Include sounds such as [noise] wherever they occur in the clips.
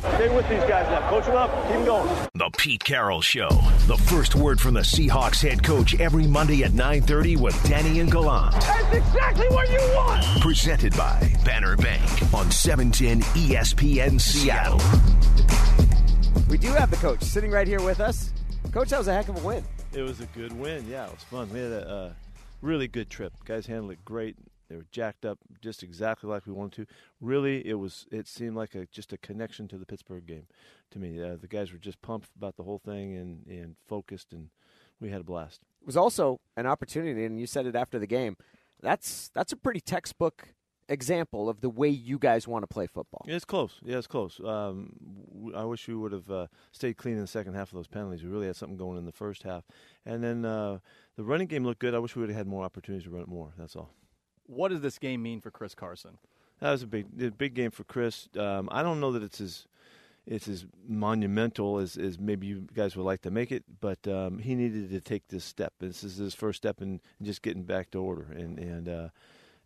Stay with these guys now. Coach them up. Keep them going. The Pete Carroll Show. The first word from the Seahawks head coach every Monday at 9.30 with Danny and Gallant. That's exactly what you want. Presented by Banner Bank on 710 ESPN Seattle. We do have the coach sitting right here with us. Coach, that was a heck of a win. It was a good win. Yeah, it was fun. We had a uh, really good trip. Guys handled it great. They were jacked up just exactly like we wanted to. Really, it was. It seemed like a just a connection to the Pittsburgh game to me. Uh, the guys were just pumped about the whole thing and and focused, and we had a blast. It was also an opportunity, and you said it after the game. That's that's a pretty textbook example of the way you guys want to play football. Yeah, it's close. Yeah, it's close. Um, w- I wish we would have uh, stayed clean in the second half of those penalties. We really had something going in the first half, and then uh, the running game looked good. I wish we would have had more opportunities to run it more. That's all. What does this game mean for Chris Carson? That was a big, big game for Chris. Um, I don't know that it's as it's as monumental as, as maybe you guys would like to make it, but um, he needed to take this step. This is his first step in, in just getting back to order, and and uh,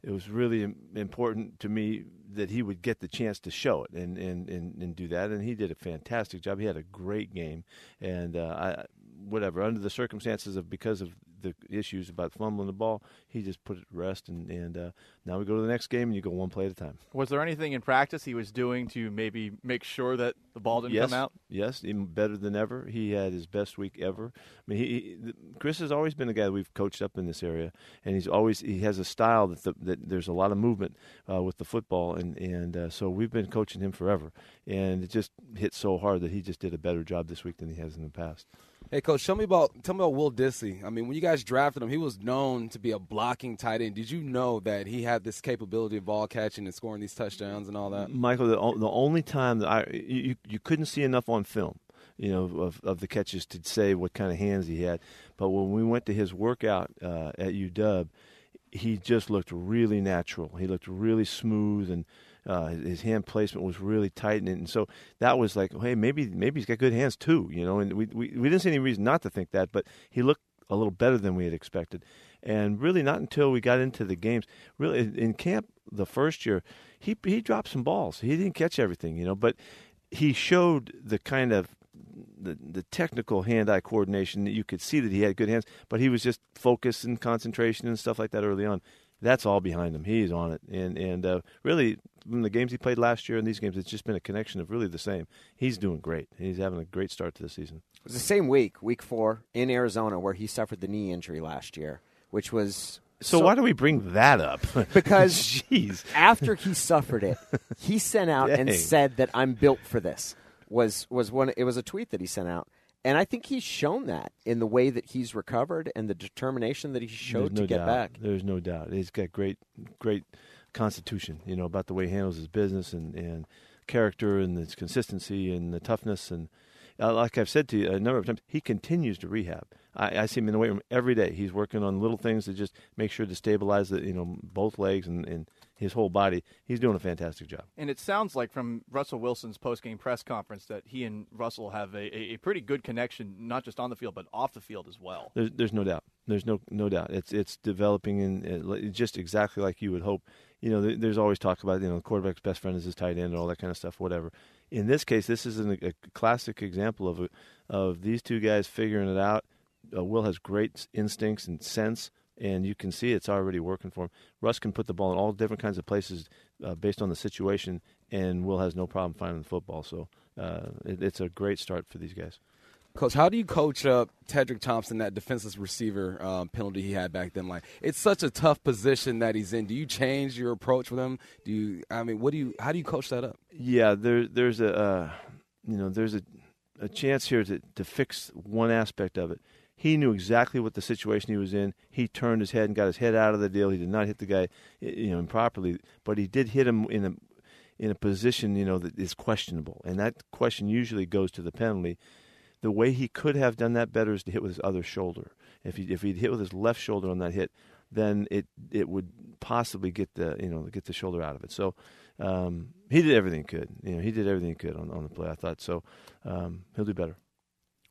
it was really important to me that he would get the chance to show it and, and, and, and do that, and he did a fantastic job. He had a great game, and uh, I, whatever under the circumstances of because of the issues about fumbling the ball, he just put it to rest, and and uh, now we go to the next game, and you go one play at a time. Was there anything in practice he was doing to maybe make sure that the ball didn't yes, come out? Yes, even better than ever. He had his best week ever. I mean, he, he Chris has always been a guy that we've coached up in this area, and he's always he has a style that the, that there's a lot of movement uh, with the football, and and uh, so we've been coaching him forever, and it just hit so hard that he just did a better job this week than he has in the past. Hey, coach, tell me about tell me about Will Dissly. I mean, when you guys drafted him, he was known to be a blocking tight end. Did you know that he had this capability of ball catching and scoring these touchdowns and all that? Michael, the, the only time that I you, you couldn't see enough on film, you know, of, of the catches to say what kind of hands he had. But when we went to his workout uh, at UW, he just looked really natural. He looked really smooth and. Uh, his hand placement was really tight, and, and so that was like, hey, maybe maybe he's got good hands too, you know. And we, we we didn't see any reason not to think that, but he looked a little better than we had expected. And really, not until we got into the games, really in, camp the first year, he he dropped some balls. He didn't catch everything, you know, but he showed the kind of the, the technical hand-eye coordination that you could see that he had good hands, but he was just focus and concentration and stuff like that early on. That's all behind him. He's on it, and and uh, really from the games he played last year and these games, it's just been a connection of really the same. He's doing great. He's having a great start to the season. It was the same week, week four, in Arizona, where he suffered the knee injury last year, which was So, why do we bring that up? [laughs] because jeez, after he suffered it, he sent out and said that I'm built for this. Was was one? It was a tweet that he sent out, and I think he's shown that in the way that he's recovered and the determination that he showed no to get doubt. back. There's no doubt. He's got great, great constitution. You know about the way he handles his business and and character and his consistency and the toughness and. Uh, like I've said to you a number of times, he continues to rehab. I, I see him in the weight room every day. He's working on little things to just make sure to stabilize the, you know, both legs and, and his whole body. He's doing a fantastic job. And it sounds like from Russell Wilson's post-game press conference that he and Russell have a, a, pretty good connection, not just on the field but off the field as well. There's, there's no doubt. There's no no doubt. It's it's developing and just exactly like you would hope. You know, there's always talk about you know the quarterback's best friend is his tight end and all that kind of stuff. Whatever. In this case, this is an, a classic example of a, of these two guys figuring it out. Uh, Will has great instincts and sense, and you can see it's already working for him. Russ can put the ball in all different kinds of places uh, based on the situation, and Will has no problem finding the football. So uh, it, it's a great start for these guys. Coach, how do you coach up Tedric Thompson, that defenseless receiver um, penalty he had back then? Like, it's such a tough position that he's in. Do you change your approach with him? Do you? I mean, what do you? How do you coach that up? Yeah, there, there's a, uh, you know, there's a, a chance here to, to fix one aspect of it. He knew exactly what the situation he was in. He turned his head and got his head out of the deal. He did not hit the guy, you know, improperly, but he did hit him in a, in a position, you know, that is questionable, and that question usually goes to the penalty. The way he could have done that better is to hit with his other shoulder. If he if he'd hit with his left shoulder on that hit, then it it would possibly get the you know get the shoulder out of it. So um, he did everything he could. You know, he did everything he could on, on the play. I thought so. Um, he'll do better.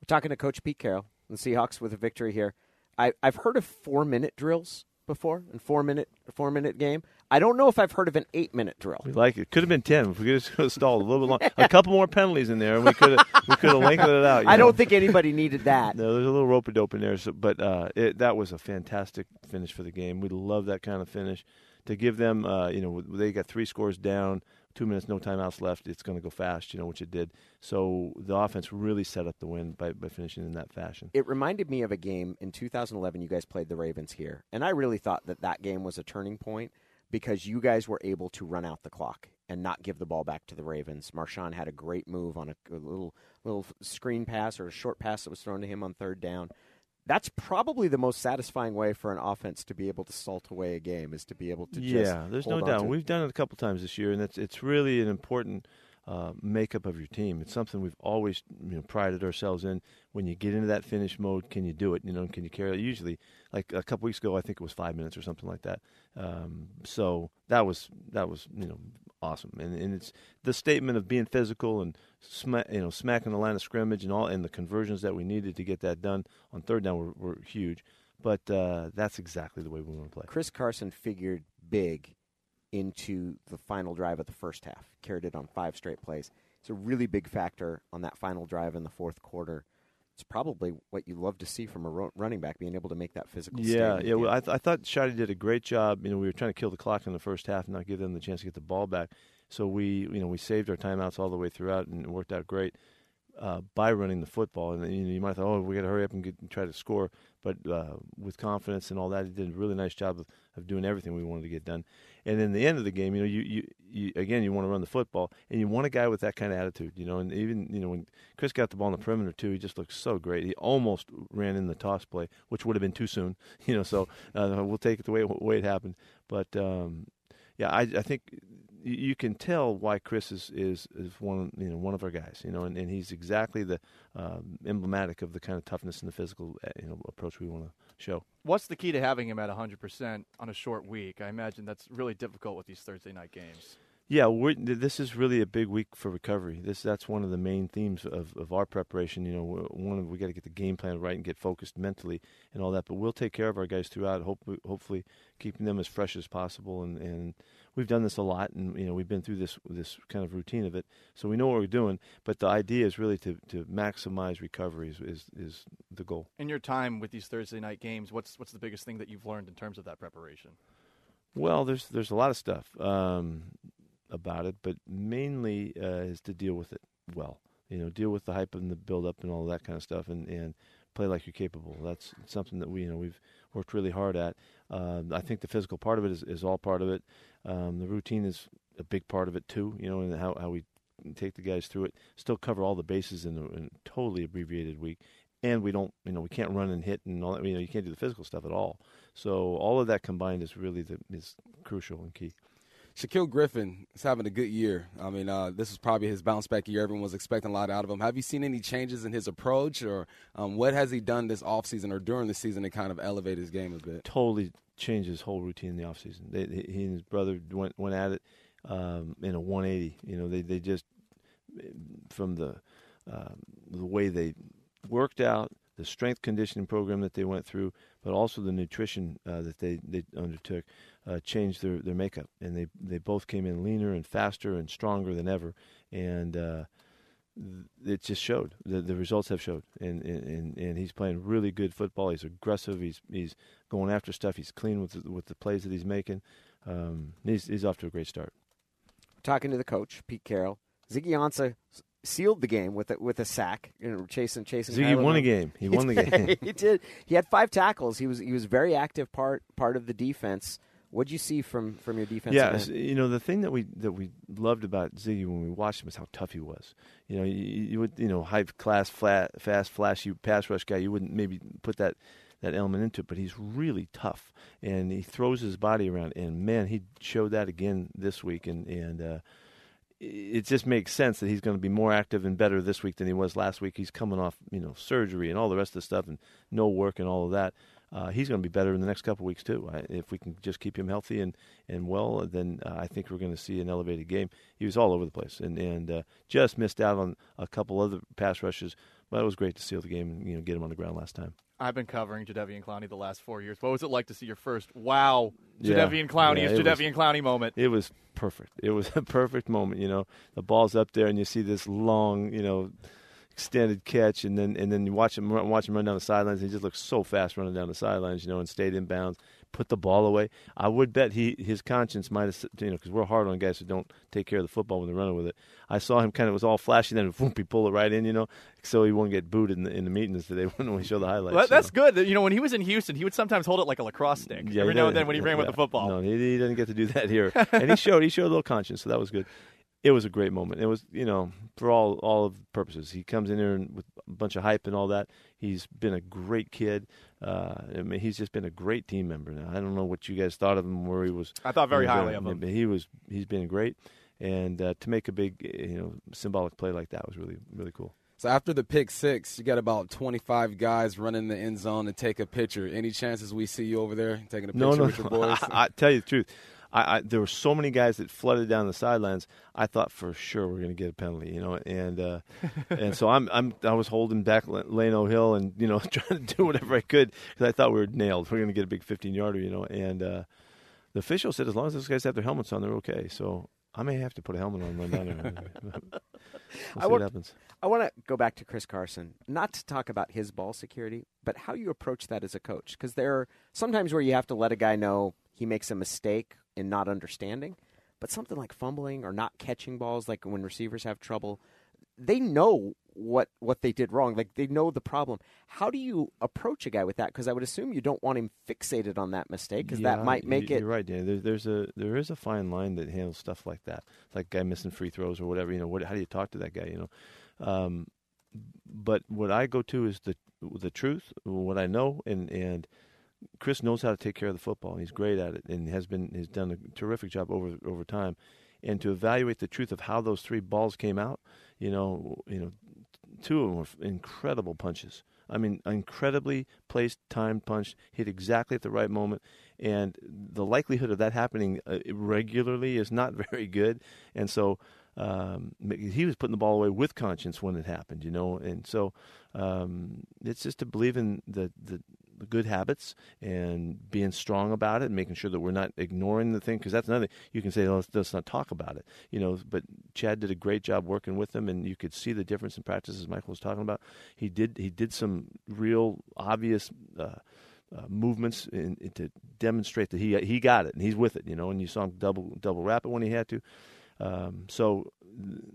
We're talking to Coach Pete Carroll, the Seahawks with a victory here. I, I've heard of four minute drills before? and four minute four minute game? I don't know if I've heard of an eight minute drill. We like it. Could have been ten. If we could have [laughs] stalled a little bit long, a couple more penalties in there, and we could have [laughs] we could have lengthened it out. I know. don't think anybody needed that. [laughs] No, there's a little rope a dope in there, so, but uh, it, that was a fantastic finish for the game. We love that kind of finish. To give them, uh, you know, they got three scores down, two minutes, no timeouts left. It's going to go fast, you know, which it did. So the offense really set up the win by, by finishing in that fashion. It reminded me of a game in 2011. You guys played the Ravens here, and I really thought that that game was a turning point because you guys were able to run out the clock and not give the ball back to the Ravens. Marshawn had a great move on a, a little little screen pass or a short pass that was thrown to him on third down. That's probably the most satisfying way for an offense to be able to salt away a game is to be able to just yeah, there's no doubt. We've done it a couple times this year, and it's it's really an important uh, makeup of your team. It's something we've always you know prided ourselves in. When you get into that finish mode, can you do it? You know, can you carry it? Usually, like a couple weeks ago, I think it was five minutes or something like that. Um, so that was that was you know awesome, and and it's the statement of being physical and you know smacking the line of scrimmage and all, and the conversions that we needed to get that done on third down were, were huge. But uh, that's exactly the way we want to play. Chris Carson figured big into the final drive of the first half. Carried it on five straight plays. It's a really big factor on that final drive in the fourth quarter. It's probably what you love to see from a running back, being able to make that physical. Yeah, yeah. Well. I, th- I thought Schotty did a great job. You know, we were trying to kill the clock in the first half and not give them the chance to get the ball back. So we, you know, we saved our timeouts all the way throughout, and it worked out great uh, by running the football. And you know, you might have thought, oh, we got to hurry up and, get, and try to score, but uh, with confidence and all that, he did a really nice job of, of doing everything we wanted to get done. And in the end of the game, you know, you, you, you again, you want to run the football, and you want a guy with that kind of attitude, you know. And even you know when Chris got the ball on the perimeter too, he just looked so great. He almost ran in the toss play, which would have been too soon, [laughs] you know. So uh, we'll take it the way way it happened. But um, yeah, I, I think you you can tell why Chris is, is, is one you know one of our guys, you know, and, and he's exactly the um, emblematic of the kind of toughness and the physical uh, you know approach we want to show. What's the key to having him at 100% on a short week? I imagine that's really difficult with these Thursday night games. Yeah, this is really a big week for recovery. This that's one of the main themes of, of our preparation. You know, one we got to get the game plan right and get focused mentally and all that. But we'll take care of our guys throughout. Hopefully, hopefully keeping them as fresh as possible. And, and we've done this a lot, and you know we've been through this this kind of routine of it, so we know what we're doing. But the idea is really to, to maximize recovery is, is is the goal. In your time with these Thursday night games, what's what's the biggest thing that you've learned in terms of that preparation? Well, there's there's a lot of stuff um, about it, but mainly uh, is to deal with it well. You know, deal with the hype and the build up and all that kind of stuff, and, and play like you're capable. That's something that we you know we've worked really hard at. Um, I think the physical part of it is, is all part of it. Um, the routine is a big part of it too. You know, and how how we take the guys through it. Still cover all the bases in a, in a totally abbreviated week. And we don't, you know, we can't run and hit and all that. You know, you can't do the physical stuff at all. So all of that combined is really the, is crucial and key. Shaquill Griffin is having a good year. I mean, uh, this is probably his bounce back year. Everyone was expecting a lot out of him. Have you seen any changes in his approach, or um, what has he done this offseason or during the season to kind of elevate his game a bit? Totally changed his whole routine in the offseason. He and his brother went went at it um, in a 180. You know, they they just from the um, the way they worked out, the strength conditioning program that they went through, but also the nutrition uh, that they they undertook, uh, changed their their makeup, and they they both came in leaner and faster and stronger than ever, and. Uh, it just showed. The, the results have showed, and, and and he's playing really good football. He's aggressive. He's he's going after stuff. He's clean with the, with the plays that he's making. Um, he's he's off to a great start. talking to the coach, Pete Carroll. Ziggy Ansah sealed the game with a, with a sack, you know, chasing chasing. Ziggy won a game. [laughs] He won the game. [laughs] he did. He had five tackles. He was he was very active part part of the defense. What'd you see from from your defense? Yeah, s- you know the thing that we that we loved about Ziggy when we watched him was how tough he was. You know, you, you would you know high class, flat, fast, flashy pass rush guy. You wouldn't maybe put that that element into it, but he's really tough and he throws his body around. And man, he showed that again this week. And and uh, it just makes sense that he's going to be more active and better this week than he was last week. He's coming off you know surgery and all the rest of the stuff and no work and all of that. Uh, he's going to be better in the next couple of weeks too. I, if we can just keep him healthy and, and well, then uh, I think we're going to see an elevated game. He was all over the place and and uh, just missed out on a couple other pass rushes, but it was great to seal the game and you know get him on the ground last time. I've been covering Jadeveon Clowney the last four years. What was it like to see your first wow Yeah. Jadeveon Clowney Yeah, is it was- Clowney moment? It was perfect. It was [laughs] a perfect moment. You know, the ball's up there, and you see this long, you know, extended catch, and then and then you watch him run, watch him run down the sidelines. He just looks so fast running down the sidelines, you know, and stayed in bounds. Put the ball away. I would bet he his conscience might have, you know, because we're hard on guys who don't take care of the football when they're running with it. I saw him kind of was all flashy, then [laughs] whoop, he pull it right in, you know, so he won't get booted in the in the meetings today when we show the highlights. Well, that's good. You know, when he was in Houston, he would sometimes hold it like a lacrosse stick Yeah, every now and then when he ran with the football. No, he, he doesn't get to do [laughs] that here. and he showed he showed a little conscience, so that was good. It was a great moment. It was you know for all all of the purposes. He comes in here and with a bunch of hype and all that. He's been a great kid. Uh, I mean, he's just been a great team member. Now I don't know what you guys thought of him, where he was. I thought very you know, highly of him. But he was he's been great, and uh, to make a big you know symbolic play like that was really really cool. So after the pick six, you got about 25 guys running the end zone to take a picture. Any chances we see you over there taking a picture No, no, with your boys? [laughs] I, I tell you the truth. I, I, there were so many guys that flooded down the sidelines. I thought for sure we're going to get a penalty, you know, and uh, [laughs] and so I'm I'm I was holding back La- Lano Hill and you know [laughs] trying to do whatever I could because I thought we were nailed. We're going to get a big 15 yarder, you know, and uh, the official said as long as those guys have their helmets on, they're okay. So I may have to put a helmet on run down there. we'll see I what happens. I want to go back to Chris Carson, not to talk about his ball security, but how you approach that as a coach. Because there are sometimes where you have to let a guy know he makes a mistake in not understanding, but something like fumbling or not catching balls, like when receivers have trouble, they know what what they did wrong. Like they know the problem. How do you approach a guy with that? Because I would assume you don't want him fixated on that mistake, because that might make you- it. You're right, Dan. There, there's a there is a fine line that handles stuff like that. It's like a guy missing free throws or whatever. You know, what, how do you talk to that guy? You know, um, but what I go to is the the truth, what I know, and and Chris knows how to take care of the football. and He's great at it, and has been has done a terrific job over over time. And to evaluate the truth of how those three balls came out, you know, you know, two of them were incredible punches. I mean, incredibly placed, timed punch, hit exactly at the right moment, and the likelihood of that happening uh, regularly is not [laughs] very good. And so um, he was putting the ball away with conscience when it happened, you know. And so um, it's just to believe in the, the the good habits and being strong about it, and making sure that we're not ignoring the thing. Because that's another. You can say, oh, let's, let's not talk about it, you know. But Chad did a great job working with them, and you could see the difference in practice, as Michael was talking about. He did he did some real obvious. Uh, uh, movements in, in to demonstrate that he he got it and he's with it, you know. And you saw him double double wrap it when he had to. Um, so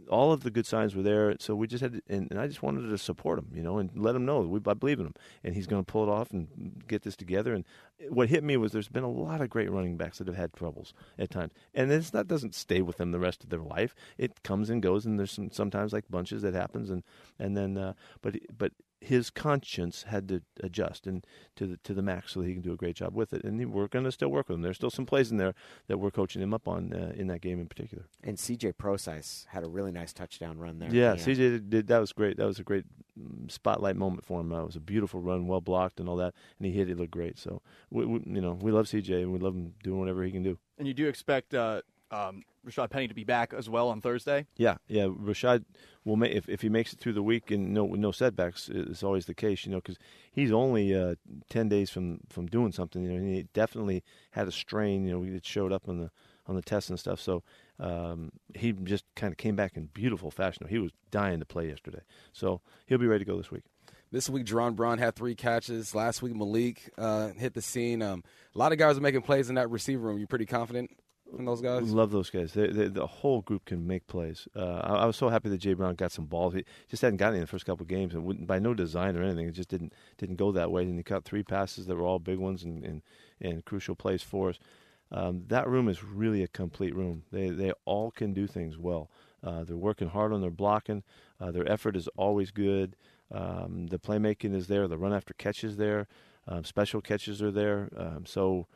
all of the good signs were there. So we just had, to, and, and I just wanted to support him, you know, and let him know we I believe in him, and he's going to pull it off and get this together. And what hit me was there's been a lot of great running backs that have had troubles at times, and it's, that doesn't stay with them the rest of their life. It comes and goes, and there's some sometimes like bunches that happens, and and then uh, but but his conscience had to adjust and to the to the max so that he can do a great job with it. And we're going to still work with him. There's still some plays in there that we're coaching him up on uh, in that game in particular. And CJ Prosise had a really nice touchdown run there. Yeah, at the. CJ did, did that was great. That was a great mm, spotlight moment for him. Uh, it was a beautiful run, well blocked and all that, and he hit it looked great. So we, we you know we love CJ and we love him doing whatever he can do. And you do expect uh, um, Rashaad Penny to be back as well on Thursday? Yeah, yeah. Rashaad will make if if he makes it through the week and no no setbacks It's always the case, you know, because he's only uh, ten days from from doing something. You know, and he definitely had a strain. You know, it showed up on the on the tests and stuff. So um, he just kind of came back in beautiful fashion. He was dying to play yesterday, so he'll be ready to go this week. This week, Jaron Brown had three catches. Last week, Malik uh, hit the scene. Um, a lot of guys are making plays in that receiver room. You pretty confident in those guys? Love those guys. They, they, the whole group can make plays. Uh, I, I was so happy that Jay Brown got some balls. He just hadn't gotten any in the first couple of games, and by no design or anything, it just didn't didn't go that way. And he caught three passes that were all big ones and and, and crucial plays for us. Um, that room is really a complete room. They they all can do things well. Uh, they're working hard on their blocking. Uh, their effort is always good. Um, the playmaking is there. The run after catch is there. Um, special catches are there. Um, so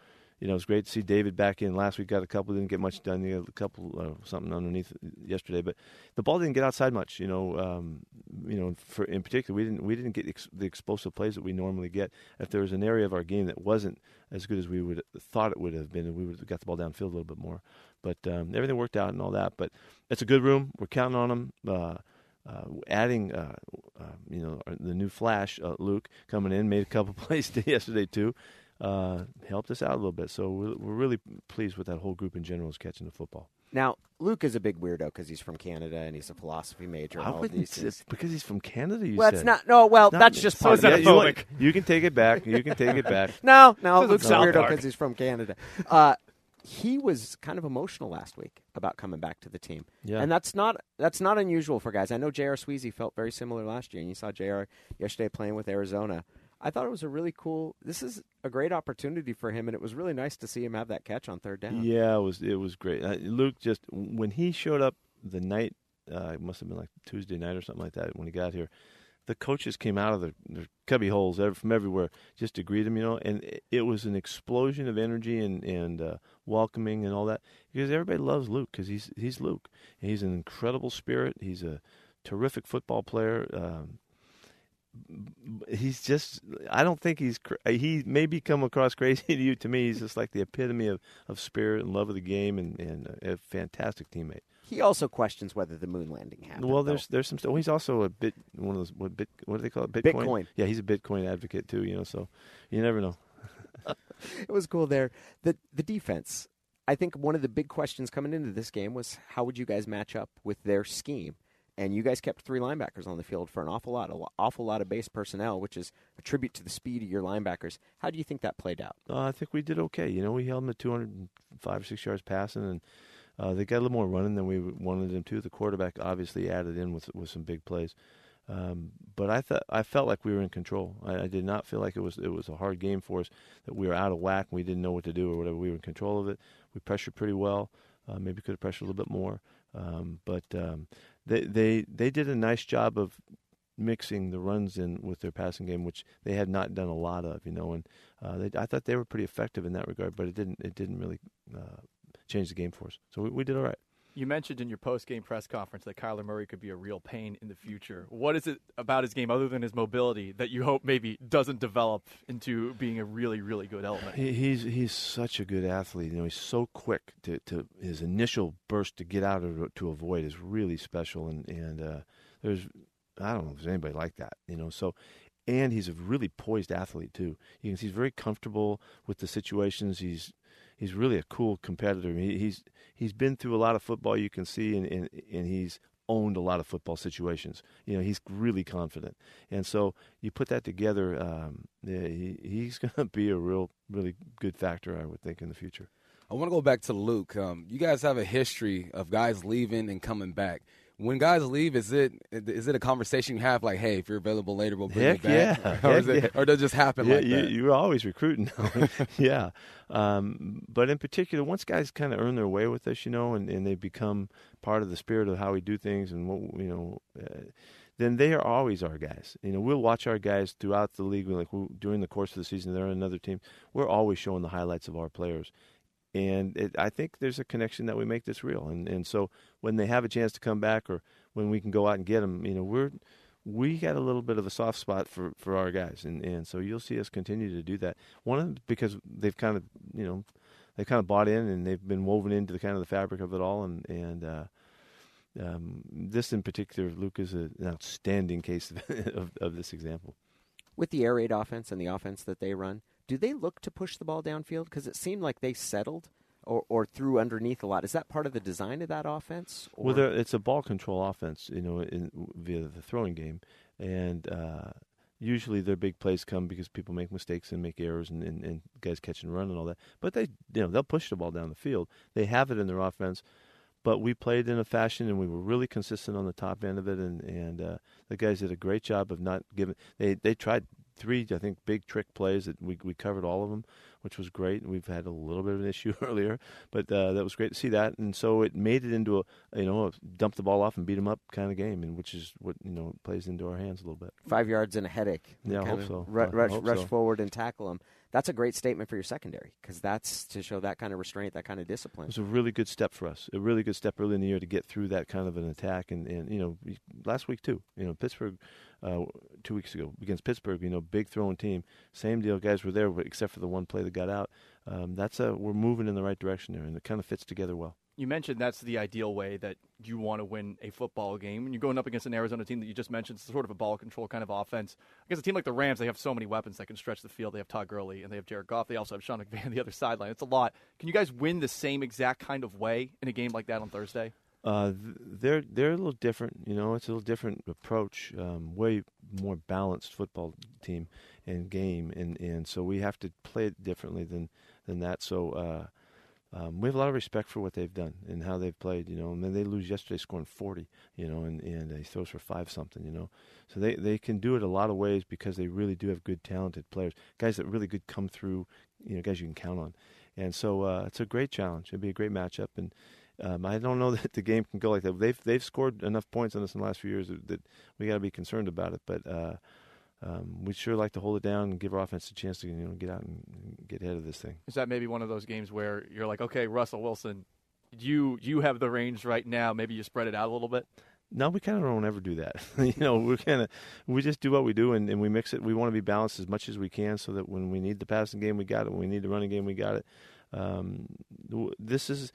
you know, it's great to see David back in. Last week got a couple, didn't get much done. Got a couple, uh, something underneath yesterday, but the ball didn't get outside much. You know, um, you know, for in particular, we didn't we didn't get ex- the explosive plays that we normally get. If there was an area of our game that wasn't as good as we would thought it would have been, we would have got the ball downfield a little bit more. But um, everything worked out and all that. But it's a good room. We're counting on them. Uh, uh, adding, uh, uh, you know, the new Flash, uh, Luke, coming in, made a couple [laughs] plays yesterday too, uh, helped us out a little bit. So we're, we're really pleased with that whole group in general is catching the football. Now, Luke is a big weirdo because he's from Canada and he's a philosophy major. And I all wouldn't these say- because he's from Canada. You Well, said. it's not. No, well, Not- that's just part is of it. Yeah, you, you can take it back. You can take it back. [laughs] No, no, This Luke's is a weirdo because he's from Canada. Uh, he was kind of emotional last week about coming back to the team, Yeah. and that's not that's not unusual for guys. I know J.R. Sweezy felt very similar last year, and you saw J.R. yesterday playing with Arizona. I thought it was a really cool. This is a great opportunity for him, and it was really nice to see him have that catch on third down. Yeah, it was it was great. Uh, Luke just when he showed up the night, uh, it must have been like Tuesday night or something like that when he got here. The coaches came out of their, their cubby holes from everywhere just to greet him, you know, and it, was an explosion of energy and and uh, welcoming and all that because everybody loves Luke because he's he's Luke. And he's an incredible spirit. He's a terrific football player. Um, he's just i don't think he's he may be come across [laughs] crazy to you to me he's just like the epitome of, of spirit and love of the game and, and a fantastic teammate He also questions whether the moon landing happened. well though. there's there's some stuff he's also a bit one of those what bit what do they call it bitcoin Bitcoin. yeah he's a bitcoin advocate too you know so you never know [laughs] it was cool there. The the defense. I think one of the big questions coming into this game was how would you guys match up with their scheme? And you guys kept three linebackers on the field for an awful lot, an awful lot of base personnel, which is a tribute to the speed of your linebackers. How do you think that played out? Uh, I think we did okay. You know, we held them at 205 or six yards passing, and uh, they got a little more running than we wanted them to. The quarterback obviously added in with with some big plays, um, but I thought I felt like we were in control. I, I did not feel like it was it was a hard game for us that we were out of whack and we didn't know what to do or whatever. We were in control of it. We pressured pretty well. Uh, maybe could have pressured a little bit more, um, but um, they they they did a nice job of mixing the runs in with their passing game, which they had not done a lot of, you know. And uh, they, I thought they were pretty effective in that regard, but it didn't it didn't really uh, change the game for us. So we, we did all right. You mentioned in your post-game press conference that Kyler Murray could be a real pain in the future. What is it about his game, other than his mobility, that you hope maybe doesn't develop into being a really, really good element? He's he's such a good athlete. You know, he's so quick to, to his initial burst to get out or to avoid is really special. And and uh, there's I don't know if there's anybody like that. You know, so and he's a really poised athlete too. You can see he's very comfortable with the situations. He's he's really a cool competitor. He, he's he's been through a lot of football. You can see, and, and and he's owned a lot of football situations. You know, he's really confident, and so you put that together. Um, yeah, he, he's [laughs] going to be a real, really good factor, I would think, in the future. I want to go back to Luke. Um, you guys have a history of guys leaving and coming back. When guys leave, is it is it a conversation you have like, hey, if you're available later, we'll bring Heck you back, yeah. or, is Heck it, yeah. or does it just happen yeah, like you, that? you're always recruiting. [laughs] [laughs] yeah, um, but in particular, once guys kind of earn their way with us, you know, and, and they become part of the spirit of how we do things, and what you know, uh, then they are always our guys. You know, we'll watch our guys throughout the league. Like during the course of the season, they're on another team. We're always showing the highlights of our players. And it, I think there's a connection that we make this real, and and so when they have a chance to come back, or when we can go out and get them, you know, we're we got a little bit of a soft spot for, for our guys, and, and so you'll see us continue to do that. One of the, because they've kind of you know they've kind of bought in and they've been woven into the kind of the fabric of it all, and and uh, um, this in particular, Luke is a, an outstanding case of, [laughs] of, of this example. With the air raid offense and the offense that they run, do they look to push the ball downfield? Because it seemed like they settled or, or threw underneath a lot. Is that part of the design of that offense? Or? Well, it's a ball control offense, you know, in, via the throwing game, and uh, usually their big plays come because people make mistakes and make errors, and, and, and guys catch and run and all that. But they, you know, they'll push the ball down the field. They have it in their offense, but we played in a fashion, and we were really consistent on the top end of it, and and uh, the guys did a great job of not giving. They they tried three, I think, big trick plays that we we covered all of them, which was great. And We've had a little bit of an issue [laughs] earlier, but uh, that was great to see that, and so it made it into a you know a dump the ball off and beat them up kind of game, and which is what you know plays into our hands a little bit. five yards and a headache. Yeah, I hope so. ru- I rush, hope rush so. forward and tackle them. That's a great statement for your secondary because that's to show that kind of restraint, that kind of discipline. It was a really good step for us. A really good step early in the year to get through that kind of an attack, and, and you know, last week too. You know, Pittsburgh, uh, two weeks ago against Pittsburgh. You know, big throwing team. Same deal. Guys were there, except for the one play that got out. Um, that's a we're moving in the right direction there, and it kind of fits together well. You mentioned that's the ideal way that you want to win a football game. When you're going up against an Arizona team that you just mentioned, it's sort of a ball control kind of offense. Against a team like the Rams, they have so many weapons that can stretch the field. They have Todd Gurley and they have Jared Goff. They also have Sean McVay [laughs] on the other sideline. It's a lot. Can you guys win the same exact kind of way in a game like that on Thursday? Uh, they're they're a little different. You know, it's a little different approach. Um, way more balanced football team and game, and, and so we have to play it differently than than that. So uh, um, we have a lot of respect for what they've done and how they've played. You know, and then they lose yesterday, scoring forty. You know, and and he throws for five something. You know, so they they can do it a lot of ways because they really do have good, talented players, guys that really could come through. You know, guys you can count on, and so uh, it's a great challenge. It'd be a great matchup and. Um, I don't know [laughs] that the game can go like that. They've they've scored enough points on us in the last few years that, that we got to be concerned about it. But uh, um, we'd sure like to hold it down and give our offense a chance to you know get out and get ahead of this thing. Is that maybe one of those games where you're like, okay, Russell Wilson, you you have the range right now. Maybe you spread it out a little bit. No, we kind of don't ever do that. [laughs] you know, we kind of we just do what we do and, and we mix it. We want to be balanced as much as we can, so that when we need the passing game, we got it. When we need the running game, we got it. Um, this is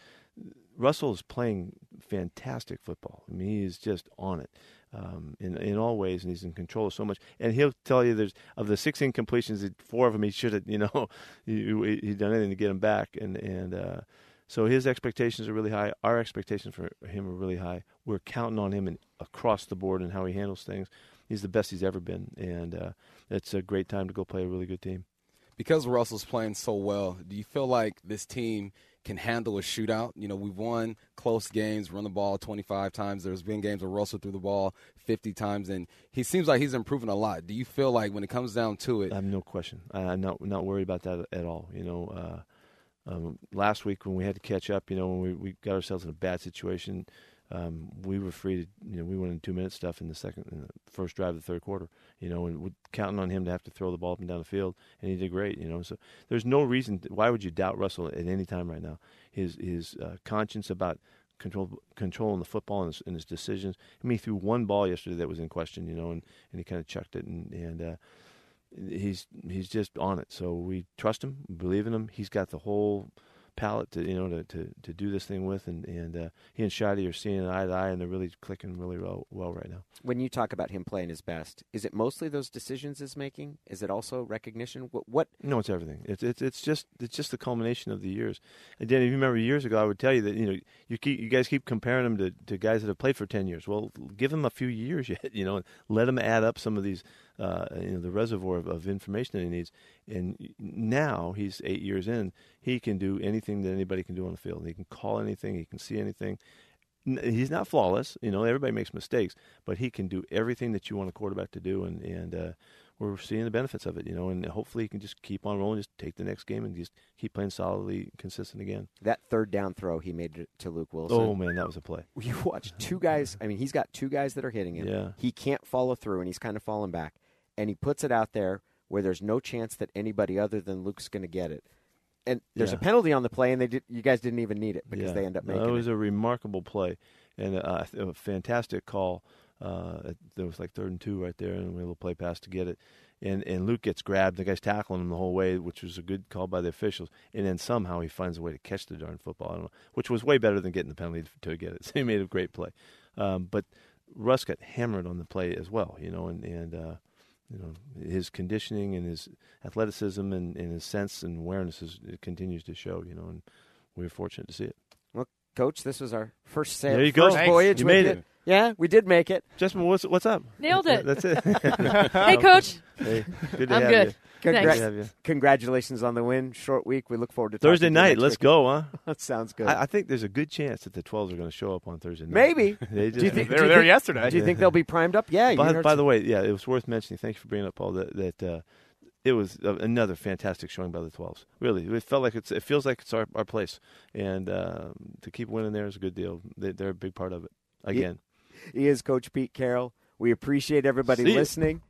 Russell is playing fantastic football. I mean, he is just on it um, in in all ways, and he's in control of so much. And he'll tell you there's of the six incompletions, four of them he should have, you know, [laughs] he he done anything to get them back, and and uh, so his expectations are really high. Our expectations for him are really high. We're counting on him and across the board and how he handles things. He's the best he's ever been, and uh, it's a great time to go play a really good team. Because Russell's playing so well, do you feel like this team can handle a shootout. You know, we've won close games, run the ball 25 times. There's been games where Russell threw the ball 50 times, and he seems like he's improving a lot. Do you feel like when it comes down to it? I have no question. I'm not not worried about that at all. You know, uh, um, last week when we had to catch up, you know, when we, we got ourselves in a bad situation, um, we were free to, you know, we went in two minute stuff in the second, in the first drive of the third quarter, you know, and counting on him to have to throw the ball up and down the field, and he did great, you know. So there's no reason. To, why would you doubt Russell at any time right now? His his uh, conscience about control controlling the football and his, and his, decisions. I mean, he threw one ball yesterday that was in question, you know, and, and he kind of chucked it, and and uh, he's he's just on it. So we trust him, believe in him. He's got the whole palette to you know to, to, to do this thing with, and and uh, he and Schotty are seeing eye to eye, and they're really clicking really well, well right now. When you talk about him playing his best, is it mostly those decisions he's making? Is it also recognition? What? what? No, it's everything. It's it's it's just it's just the culmination of the years. And Danny, if you remember years ago, I would tell you that you know you keep you guys keep comparing him to, to guys that have played for ten years. Well, give him a few years [laughs] yet, you know, let him add up some of these uh, you know the reservoir of, of, information that he needs. And now he's eight years in, he can do anything that anybody can do on the field. He can call anything, he can see anything. He's not flawless, you know. Everybody makes mistakes, but he can do everything that you want a quarterback to do, and and uh, we're seeing the benefits of it, you know, and hopefully he can just keep on rolling, just take the next game and just keep playing solidly consistent again. That third down throw he made to Luke Willson. Oh man, that was a play. You watch two guys. I mean, he's got two guys that are hitting him. Yeah. He can't follow through, and he's kind of falling back and he puts it out there where there's no chance that anybody other than Luke's going to get it. And there's yeah. a penalty on the play, and they did, you guys didn't even need it because yeah. they end up making no, it. was a remarkable play and a, a fantastic call. Uh, there was like third and two right there, and we will play pass to get it. And and Luke gets grabbed. The guy's tackling him the whole way, which was a good call by the officials. And then somehow he finds a way to catch the darn football. I don't know, which was way better than getting the penalty to get it. [laughs] So he made a great play. Um, but Russ got hammered on the play as well, you know, and and uh, you know his conditioning and his athleticism and, and his sense and awareness is, it continues to show. You know, and we're fortunate to see it. Well, Coach, this was our first sail. There you first go. voyage. You with made you. It. Yeah, we did make it. Justin, what's what's up? Nailed it. That's it. [laughs] hey, Coach. Hey, good to I'm have good. you. Congra- Thanks. Good to have you. Congratulations on the win. Short week. We look forward to talking Thursday to you night, next let's week. go, huh? [laughs] That sounds good. I, I think there's a good chance that the 12s are going to show up on Thursday night. Maybe. [laughs] they just, Do you think- They were you there think- yesterday. Do you think they'll be primed up? Yeah. by, by the way, yeah, it was worth mentioning. Thank you for bringing up, Paul. That that uh, it was a- another fantastic showing by the 12s. Really, it felt like it's. It feels like it's our, our place, and uh, to keep winning there is a good deal. They, they're a big part of it. Again, He is Coach Pete Carroll. We appreciate everybody See listening.